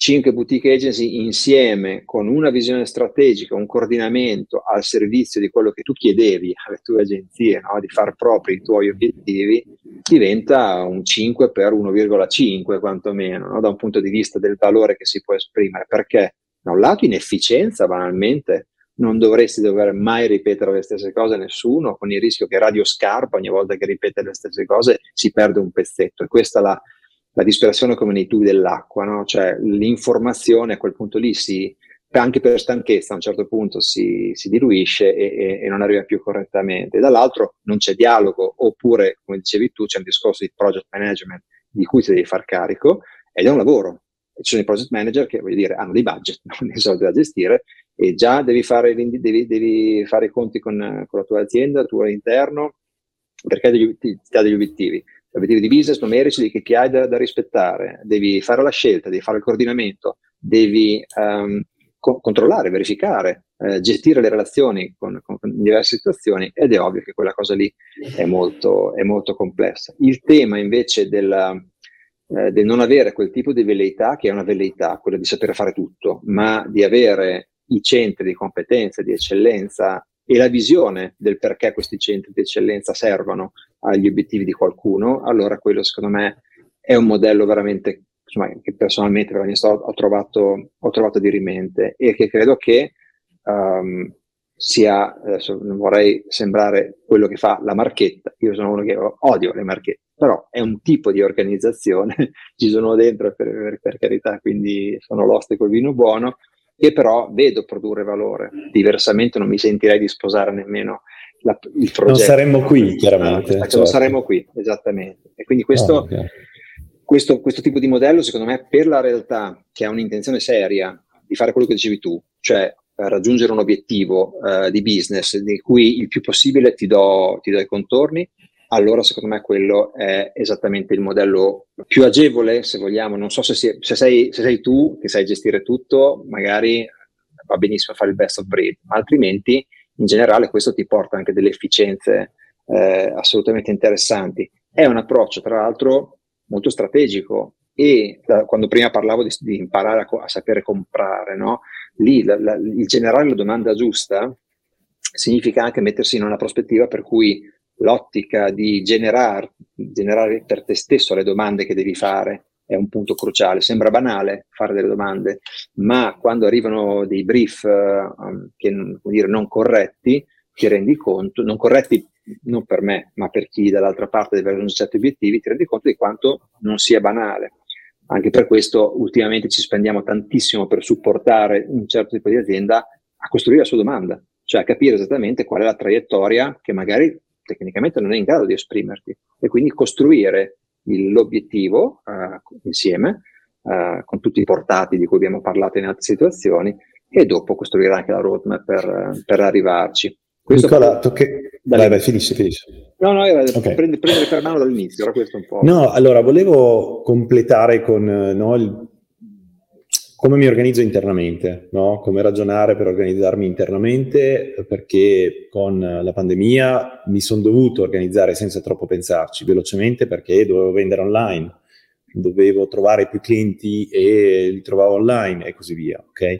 Speaker 3: cinque boutique agency insieme con una visione strategica, un coordinamento al servizio di quello che tu chiedevi alle tue agenzie, no? di far propri i tuoi obiettivi, diventa un 5 per 1,5 quantomeno, no? da un punto di vista del valore che si può esprimere, perché da un lato inefficienza banalmente, non dovresti dover mai ripetere le stesse cose a nessuno, con il rischio che Radio Scarpa ogni volta che ripete le stesse cose si perde un pezzetto e questa è la la disperazione come nei tubi dell'acqua, no? cioè l'informazione a quel punto lì si, anche per stanchezza a un certo punto si, si diluisce e, e, e, non arriva più correttamente. Dall'altro non c'è dialogo, oppure, come dicevi tu, c'è un discorso di project management di cui ti devi far carico ed è un lavoro. ci sono i project manager che voglio dire, hanno dei budget, dei soldi da gestire e già devi fare, devi, devi fare i conti con, con, la tua azienda, il tuo interno, perché ti dà degli obiettivi. Obiettivi di business numerici che hai da, da, rispettare, devi fare la scelta, devi fare il coordinamento, devi um, co- controllare, verificare, eh, gestire le relazioni con, con, con, diverse situazioni ed è ovvio che quella cosa lì è molto, è molto complessa. Il tema invece della, eh, del non avere quel tipo di velleità, che è una velleità, quella di sapere fare tutto, ma di avere i centri di competenza, di eccellenza e la visione del perché questi centri di eccellenza servono agli obiettivi di qualcuno, allora quello secondo me è un modello veramente insomma, che personalmente veramente ho, trovato, ho trovato di rimente e che credo che um, sia, adesso non vorrei sembrare quello che fa la marchetta, io sono uno che odio le marchette, però è un tipo di organizzazione, ci sono dentro per, per carità, quindi sono l'oste col vino buono, che però vedo produrre valore. Diversamente non mi sentirei di sposare nemmeno la, il progetto.
Speaker 2: Non saremmo qui, chiaramente.
Speaker 3: certo. Non saremmo qui, esattamente. E quindi questo, oh, okay. questo, questo tipo di modello, secondo me, per la realtà che ha un'intenzione seria di fare quello che dicevi tu, cioè raggiungere un obiettivo uh, di business di cui il più possibile ti do, ti do i contorni, allora secondo me quello è esattamente il modello più agevole, se vogliamo. Non so se, si, se, sei, se sei, tu che sai gestire tutto, magari va benissimo fare il best of breed, ma altrimenti in generale questo ti porta anche delle efficienze eh, assolutamente interessanti. È un approccio, tra l'altro, molto strategico e da, quando prima parlavo di, di imparare a, a, sapere comprare, no? lì la, la, il generare la domanda giusta significa anche mettersi in una prospettiva per cui l'ottica di generare, generare per te stesso le domande che devi fare è un punto cruciale. Sembra banale fare delle domande, ma quando arrivano dei brief uh, che, dire, non corretti, ti rendi conto, non corretti non per me, ma per chi dall'altra parte deve avere certi obiettivi, ti rendi conto di quanto non sia banale. Anche per questo ultimamente ci spendiamo tantissimo per supportare un certo tipo di azienda a costruire la sua domanda, cioè a capire esattamente qual è la traiettoria che magari tecnicamente non è in grado di esprimerti e quindi costruire il, l'obiettivo uh, insieme uh, con tutti i portati di cui abbiamo parlato in altre situazioni e dopo costruire anche la roadmap per, per arrivarci.
Speaker 2: Questo Nicola, tocche... Dai, vai, finisci, finisci.
Speaker 3: No, no, era okay. prendere, prendere per mano dall'inizio, era questo un po'.
Speaker 2: No, allora, volevo completare con no, il, come mi organizzo internamente, no? come ragionare per organizzarmi internamente, perché con la pandemia mi sono dovuto organizzare senza troppo pensarci, velocemente, perché dovevo vendere online, dovevo trovare più clienti e li trovavo online e così via, ok?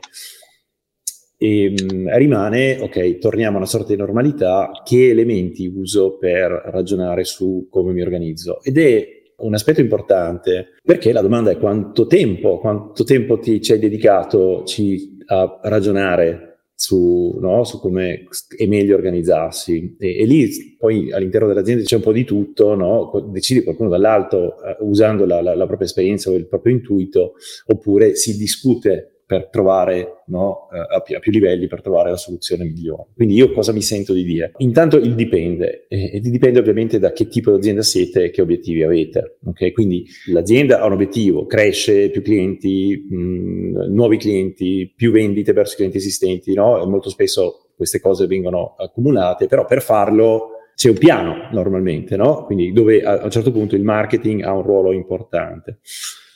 Speaker 2: E mh, mm, rimane, ok, torniamo a una sorta di normalità, che elementi uso per ragionare su come mi organizzo? Ed è un aspetto importante perché la domanda è quanto tempo, quanto tempo ti ci hai dedicato ci, a ragionare su, no, su, come è meglio organizzarsi. E, e, lì poi all'interno dell'azienda c'è un po' di tutto, no? decidi qualcuno dall'alto uh, usando la, la, la, propria esperienza o il proprio intuito, oppure si discute per trovare no, eh, a, più, a, più, livelli, per trovare la soluzione migliore. Quindi io cosa mi sento di dire? Intanto il dipende, e, e dipende ovviamente da che tipo di azienda siete e che obiettivi avete. Okay? Quindi l'azienda ha un obiettivo, cresce, più clienti, mh, nuovi clienti, più vendite verso i clienti esistenti, no? E molto spesso queste cose vengono accumulate, però per farlo c'è un piano normalmente, no? Quindi dove a, a un certo punto il marketing ha un ruolo importante.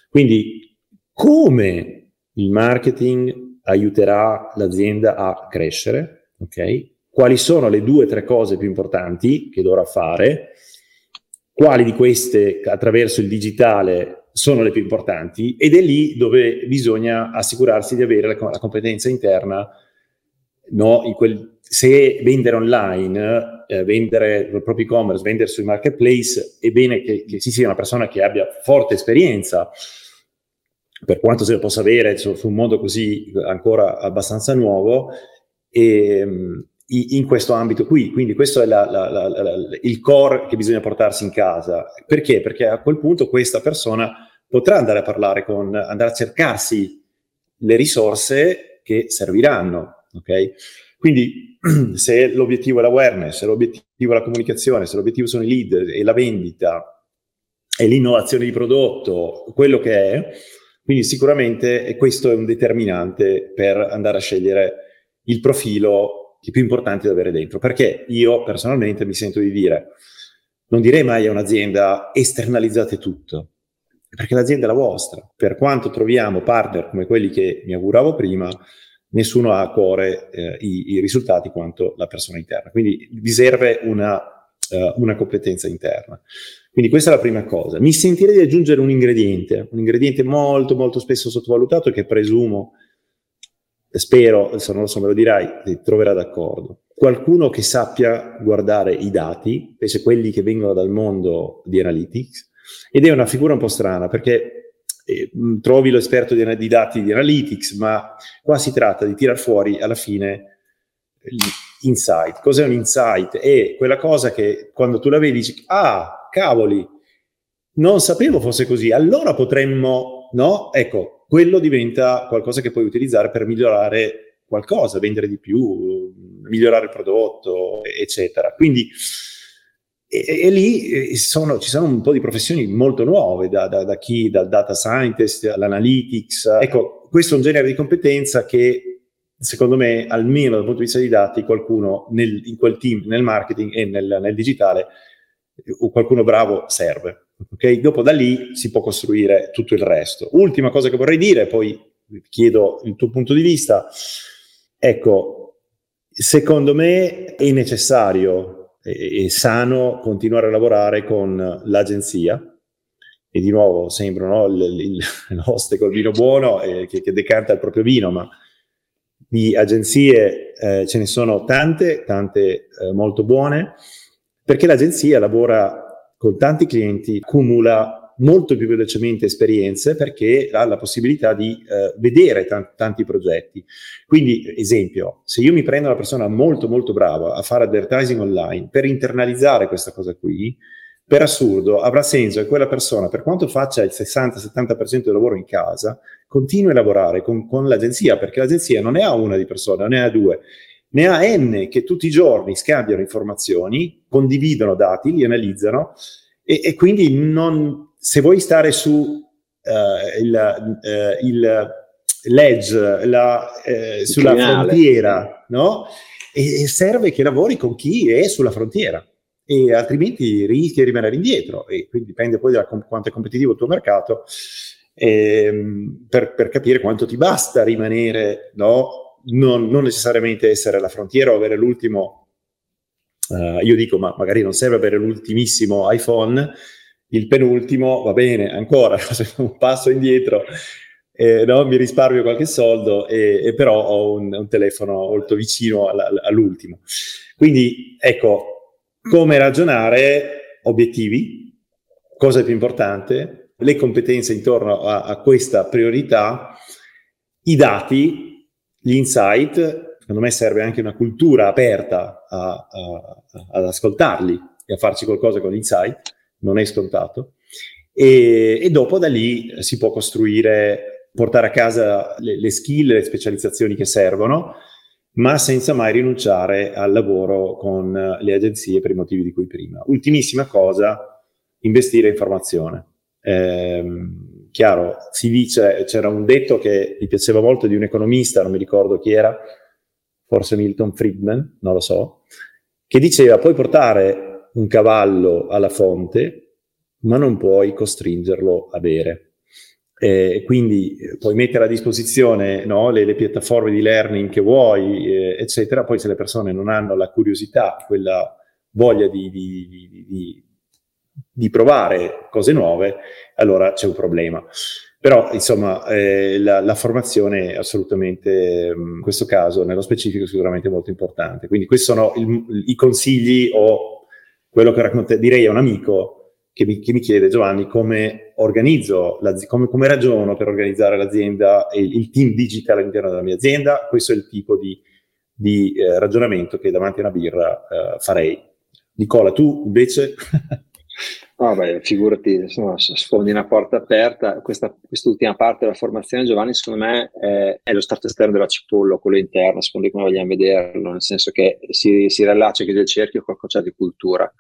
Speaker 2: Quindi come il marketing aiuterà l'azienda a crescere, ok? Quali sono le due o tre cose più importanti che dovrà fare? Quali di queste attraverso il digitale sono le più importanti? Ed è lì dove bisogna assicurarsi di avere la, la competenza interna, no? Quel, se vendere online, eh, vendere il proprio e-commerce, vendere sui marketplace, è bene che, che ci sia una persona che abbia forte esperienza per quanto se lo possa avere su, su un mondo così ancora abbastanza nuovo, e, ehm, in questo ambito qui. Quindi questo è la, la, la, il core che bisogna portarsi in casa. Perché? Perché a quel punto questa persona potrà andare a parlare con, andare a cercarsi le risorse che serviranno. Ok? Quindi se l'obiettivo è l'awareness, se l'obiettivo è la comunicazione, se l'obiettivo sono i lead e la vendita e l'innovazione di prodotto, quello che è, Quindi sicuramente questo è un determinante per andare a scegliere il profilo che è più importante da avere dentro. Perché io personalmente mi sento di dire, non direi mai a un'azienda esternalizzate tutto, perché l'azienda è la vostra. Per quanto troviamo partner come quelli che mi auguravo prima, nessuno ha a cuore eh, i, i, risultati quanto la persona interna. Quindi vi serve una, uh, una, competenza interna. Quindi questa è la prima cosa. Mi sentirei di aggiungere un ingrediente, un ingrediente molto molto spesso sottovalutato che presumo, spero, se non lo so me lo dirai, ti troverà d'accordo. Qualcuno che sappia guardare i dati, specie quelli che vengono dal mondo di analytics, ed è una figura un po' strana perché eh, trovi l'esperto di, di, dati di analytics, ma qua si tratta di tirar fuori alla fine l'insight. Cos'è un insight? È quella cosa che quando tu la vedi dici, ah, cavoli, non sapevo fosse così, allora potremmo, no? Ecco, quello diventa qualcosa che puoi utilizzare per migliorare qualcosa, vendere di più, migliorare il prodotto, eccetera. Quindi e, e, lì eh, sono, ci sono un po' di professioni molto nuove, da, da, da chi, dal data scientist all'analytics. Ecco, questo è un genere di competenza che secondo me, almeno dal punto di vista dei dati, qualcuno nel, in quel team, nel marketing e nel, nel digitale, o qualcuno bravo serve. Okay? Dopo da lì si può costruire tutto il resto. Ultima cosa che vorrei dire, poi chiedo il tuo punto di vista. Ecco, secondo me è necessario è, sano continuare a lavorare con l'agenzia. E di nuovo sembra no, l'oste col vino buono eh, che, che, decanta il proprio vino, ma di agenzie eh, ce ne sono tante, tante eh, molto buone, perché l'agenzia lavora con tanti clienti, accumula molto più velocemente esperienze perché ha la possibilità di eh, vedere t- tanti progetti. Quindi, esempio, se io mi prendo una persona molto molto brava a fare advertising online per internalizzare questa cosa qui, per assurdo avrà senso che quella persona, per quanto faccia il 60-70% del lavoro in casa, continui a lavorare con, con l'agenzia, perché l'agenzia non ne ha una di persone, ne ha due, ne ha N che tutti i giorni scambiano informazioni, condividono dati, li analizzano e, e quindi non, se vuoi stare su uh, il, uh, il ledge, la, uh, sulla criminale. frontiera, no? E, e serve che lavori con chi è sulla frontiera e altrimenti rischi di rimanere indietro e quindi dipende poi da com- quanto è competitivo il tuo mercato ehm, per, per, capire quanto ti basta rimanere, no? Non, non, necessariamente essere alla frontiera o avere l'ultimo, uh, io dico ma magari non serve avere l'ultimissimo iPhone, il penultimo va bene, ancora, un passo indietro, eh, no? mi risparmio qualche soldo, e, e però ho un, un, telefono molto vicino all'ultimo. Quindi ecco, come ragionare, obiettivi, cosa è più importante, le competenze intorno a, a questa priorità, i dati, gli insight, secondo me serve anche una cultura aperta a, a, ad ascoltarli e a farci qualcosa con gli insight non è scontato. E, e, dopo da lì si può costruire, portare a casa le, le skill, le specializzazioni che servono, ma senza mai rinunciare al lavoro con le agenzie per i motivi di cui prima. Ultimissima cosa, investire in formazione. Eh, chiaro, si dice, c'era un detto che mi piaceva molto di un economista, non mi ricordo chi era, forse Milton Friedman, non lo so, che diceva puoi portare un cavallo alla fonte, ma non puoi costringerlo a bere. Eh, quindi puoi mettere a disposizione no, le, le, piattaforme di learning che vuoi, eh, eccetera. Poi se le persone non hanno la curiosità, quella voglia di, di, di, di provare cose nuove, allora c'è un problema. Però, insomma, eh, la, la, formazione è assolutamente, in questo caso, nello specifico, sicuramente molto importante. Quindi questi sono il, i consigli o quello che racconta, direi a un amico che mi, che mi chiede, Giovanni, come organizzo, come, come, ragiono per organizzare l'azienda e il team digital all'interno della mia azienda. Questo è il tipo di, di eh, ragionamento che davanti a una birra eh, farei. Nicola, tu invece?
Speaker 3: Beh, figurati, sfondi una porta aperta. Questa, quest'ultima parte della formazione, Giovanni, secondo me è, è, lo stato esterno della cipollo, quello interno, secondo me come vogliamo vederlo, nel senso che si, si riallaccia chiude il cerchio con qualcosa di cultura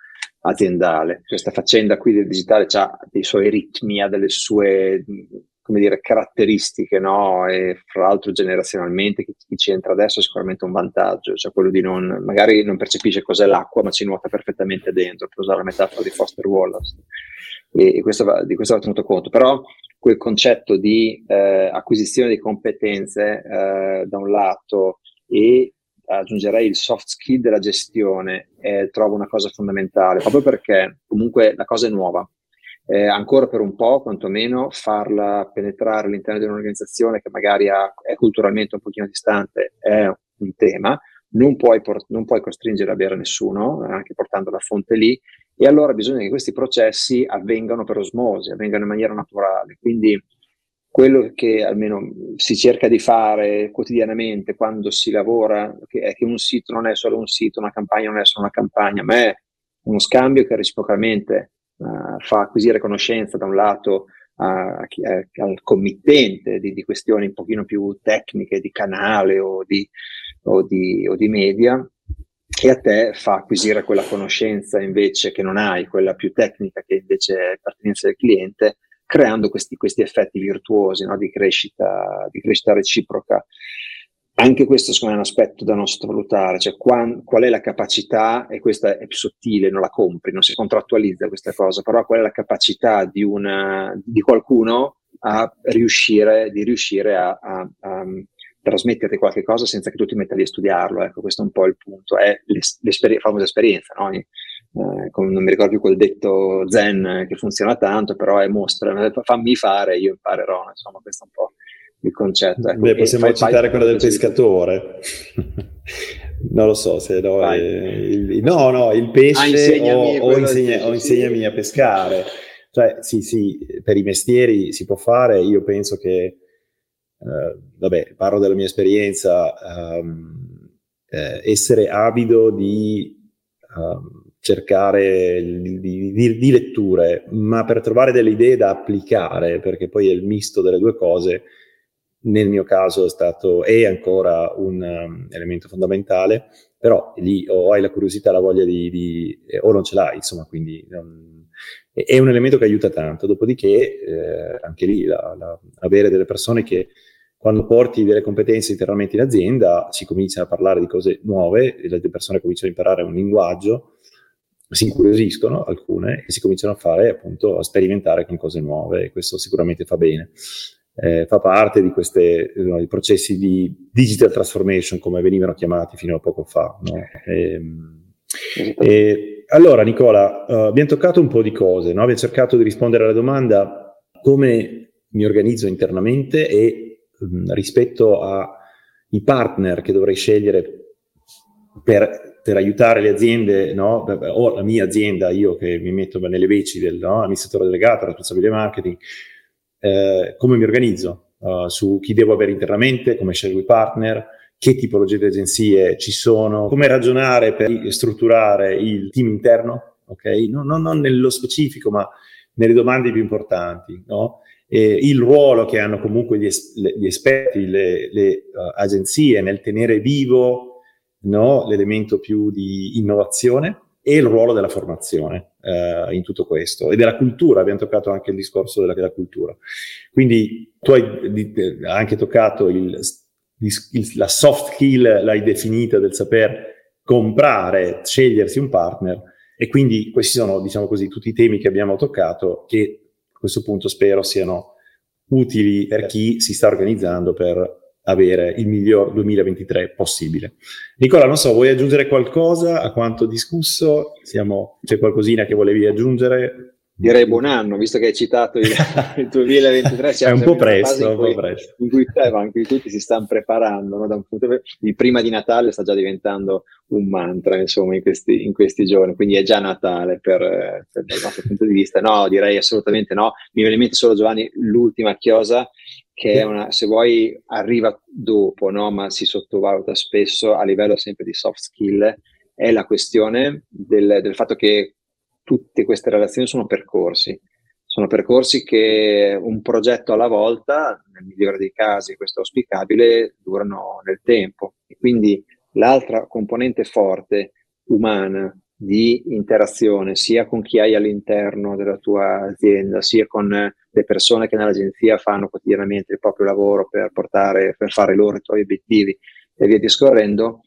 Speaker 3: aziendale. Questa faccenda qui del digitale ha dei suoi ritmi, ha delle sue come dire, caratteristiche, no? E fra l'altro generazionalmente chi, chi, ci entra adesso è sicuramente un vantaggio, cioè quello di non, magari non percepisce cos'è l'acqua, ma ci nuota perfettamente dentro, per usare la metafora di Foster Wallace. E, e questo va, di questo va tenuto conto. Però quel concetto di eh, acquisizione di competenze eh, da un lato e aggiungerei il soft skill della gestione, eh, trovo una cosa fondamentale, proprio perché comunque la cosa è nuova, eh, ancora per un po', quantomeno, farla penetrare all'interno di un'organizzazione che magari ha, è culturalmente un pochino distante è un tema, non puoi, port- non puoi costringere a bere nessuno, anche portando la fonte lì, e allora bisogna che questi processi avvengano per osmosi, avvengano in maniera naturale. Quindi quello che almeno si cerca di fare quotidianamente quando si lavora che è che un sito non è solo un sito, una campagna non è solo una campagna, ma è uno scambio che reciprocamente uh, fa acquisire conoscenza da un lato a, a, al committente di, di, questioni un pochino più tecniche di canale o di, o di, o di media e a te fa acquisire quella conoscenza invece che non hai, quella più tecnica che invece è pertinenza del cliente, creando questi, questi effetti virtuosi no? di, crescita, di crescita reciproca anche questo secondo me è un aspetto da non sottovalutare, cioè qual, qual è la capacità, e questa è più sottile, non la compri, non si contrattualizza questa cosa, però qual è la capacità di, una, di qualcuno a riuscire, di riuscire a, a, a trasmetterti qualche cosa senza che tu ti metta lì a studiarlo, ecco, questo è un po' il punto, è la famosa esperienza, no? Eh, non mi ricordo più quel detto zen che funziona tanto, però è mostra, fammi fare, io imparerò, insomma, questo è un po' il concetto. Ecco.
Speaker 2: Beh, possiamo citare quello del pescatore. non lo so se no, è, il, no, no, il pesce ah, o, o, insegna, o insegnami a pescare. Cioè, sì, sì, per i mestieri si può fare. Io penso che, eh, vabbè, parlo della mia esperienza, um, eh, essere avido di um, cercare di, di, di, letture, ma per trovare delle idee da applicare, perché poi è il misto delle due cose, nel mio caso è stato è ancora un um, elemento fondamentale, però lì o hai la curiosità, la voglia di, di eh, o non ce l'hai, insomma, quindi um, è un elemento che aiuta tanto. Dopodiché, eh, anche lì, la, la, avere delle persone che quando porti delle competenze internamente in azienda si comincia a parlare di cose nuove, le persone cominciano a imparare un linguaggio, si incuriosiscono alcune e si cominciano a fare appunto a sperimentare con cose nuove e questo sicuramente fa bene eh, fa parte di questi no, processi di digital transformation, come venivano chiamati fino a poco fa. No? E, ehm, e, allora, Nicola, uh, abbiamo toccato un po' di cose, no? abbiamo cercato di rispondere alla domanda come mi organizzo internamente e mh, rispetto ai partner che dovrei scegliere per, per aiutare le aziende, no? o la mia azienda, io che mi metto nelle veci dell'amministratore delegato, responsabile marketing, eh, come mi organizzo, uh, su chi devo avere internamente, come scelgo i partner, che tipologie di agenzie ci sono, come ragionare per strutturare il team interno, ok? Non, non, non nello specifico, ma nelle domande più importanti, no? E il ruolo che hanno comunque gli, es- gli esperti, le, le uh, agenzie nel tenere vivo no? l'elemento più di innovazione e il ruolo della formazione eh, in tutto questo e della cultura, abbiamo toccato anche il discorso della, della cultura. Quindi tu hai di, anche toccato il, il, la soft skill, l'hai definita del saper comprare, scegliersi un partner e quindi questi sono, diciamo così, tutti i temi che abbiamo toccato che a questo punto spero siano utili per chi si sta organizzando per avere il miglior 2023 possibile. Nicola, non so, vuoi aggiungere qualcosa a quanto discusso? Siamo, c'è qualcosina che volevi aggiungere?
Speaker 3: Direi buon anno, visto che hai citato il, il 2023.
Speaker 2: È un po' presto, un po' presto.
Speaker 3: In cui, eh, in cui tutti si stanno preparando, no? da un punto di, il prima di Natale sta già diventando un mantra, insomma, in questi, in questi giorni, quindi è già Natale per, per dal nostro punto di vista. No, direi assolutamente no. Mi viene in mente solo, Giovanni, l'ultima chiosa che è una, se vuoi, arriva dopo, no? ma si sottovaluta spesso a livello sempre di soft skill, è la questione del, del fatto che tutte queste relazioni sono percorsi. Sono percorsi che un progetto alla volta, nel migliore dei casi, questo è auspicabile, durano nel tempo. Quindi l'altra componente forte umana di interazione sia con chi hai all'interno della tua azienda, sia con le persone che nell'agenzia fanno quotidianamente il proprio lavoro per portare, per fare loro i tuoi obiettivi e via discorrendo,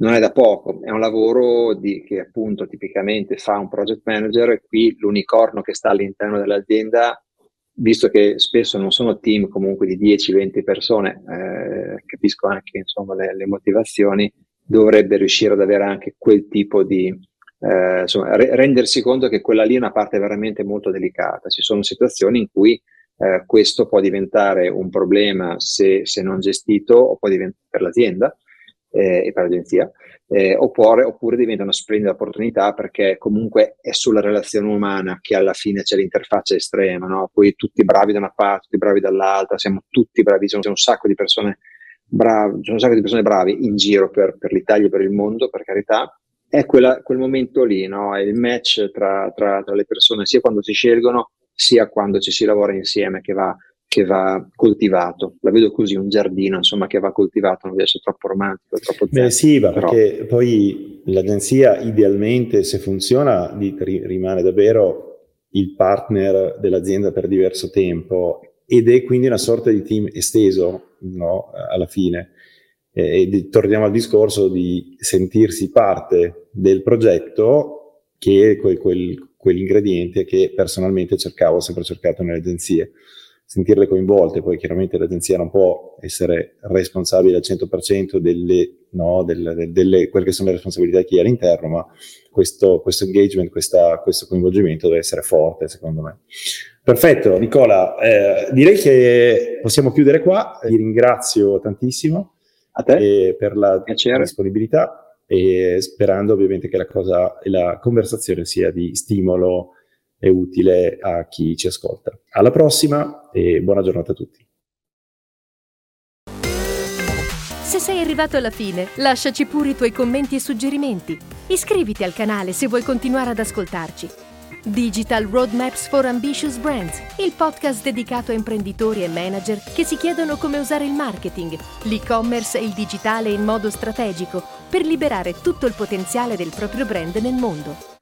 Speaker 3: non è da poco, è un lavoro di, che appunto tipicamente fa un project manager e qui l'unicorno che sta all'interno dell'azienda, visto che spesso non sono team comunque di 10-20 persone, eh, capisco anche insomma le, le motivazioni, dovrebbe riuscire ad avere anche quel tipo di, eh, insomma, re- rendersi conto che quella lì è una parte veramente molto delicata. Ci sono situazioni in cui eh, questo può diventare un problema se, se non gestito o può diventare per l'azienda eh, e per l'agenzia, eh, oppure, oppure, diventa una splendida opportunità perché comunque è sulla relazione umana che alla fine c'è l'interfaccia estrema, no? poi tutti bravi da una parte, tutti bravi dall'altra, siamo tutti bravi, c'è un sacco di persone bravi, c'è un sacco di persone bravi in giro per, per l'Italia e per il mondo, per carità, è quella, quel momento lì, no? è il match tra, tra, tra, le persone, sia quando si scelgono, sia quando ci si lavora insieme, che va, che va coltivato. La vedo così, un giardino, insomma, che va coltivato, non deve essere troppo romantico, troppo
Speaker 2: zen, Beh sì, ma però... perché poi l'agenzia idealmente, se funziona, rimane davvero il partner dell'azienda per diverso tempo ed è quindi una sorta di team esteso, no? alla fine eh, e torniamo al discorso di sentirsi parte del progetto che è quel, quel, quell'ingrediente che personalmente cercavo, ho sempre cercato nelle agenzie, sentirle coinvolte, poi chiaramente l'agenzia non può essere responsabile al 100% delle, no, delle, delle, quelle che sono le responsabilità di chi è all'interno, ma questo, questo engagement, questa, questo coinvolgimento deve essere forte secondo me. Perfetto, Nicola, eh, direi che possiamo chiudere qua, ti ringrazio tantissimo
Speaker 3: a te.
Speaker 2: per la Piacere. disponibilità e sperando ovviamente che la, cosa, la conversazione sia di stimolo e utile a chi ci ascolta. Alla prossima e buona giornata a tutti.
Speaker 1: Se sei arrivato alla fine, lasciaci pure i tuoi commenti e suggerimenti. Iscriviti al canale se vuoi continuare ad ascoltarci. Digital Roadmaps for Ambitious Brands, il podcast dedicato a imprenditori e manager che si chiedono come usare il marketing, l'e-commerce e il digitale in modo strategico per liberare tutto il potenziale del proprio brand nel mondo.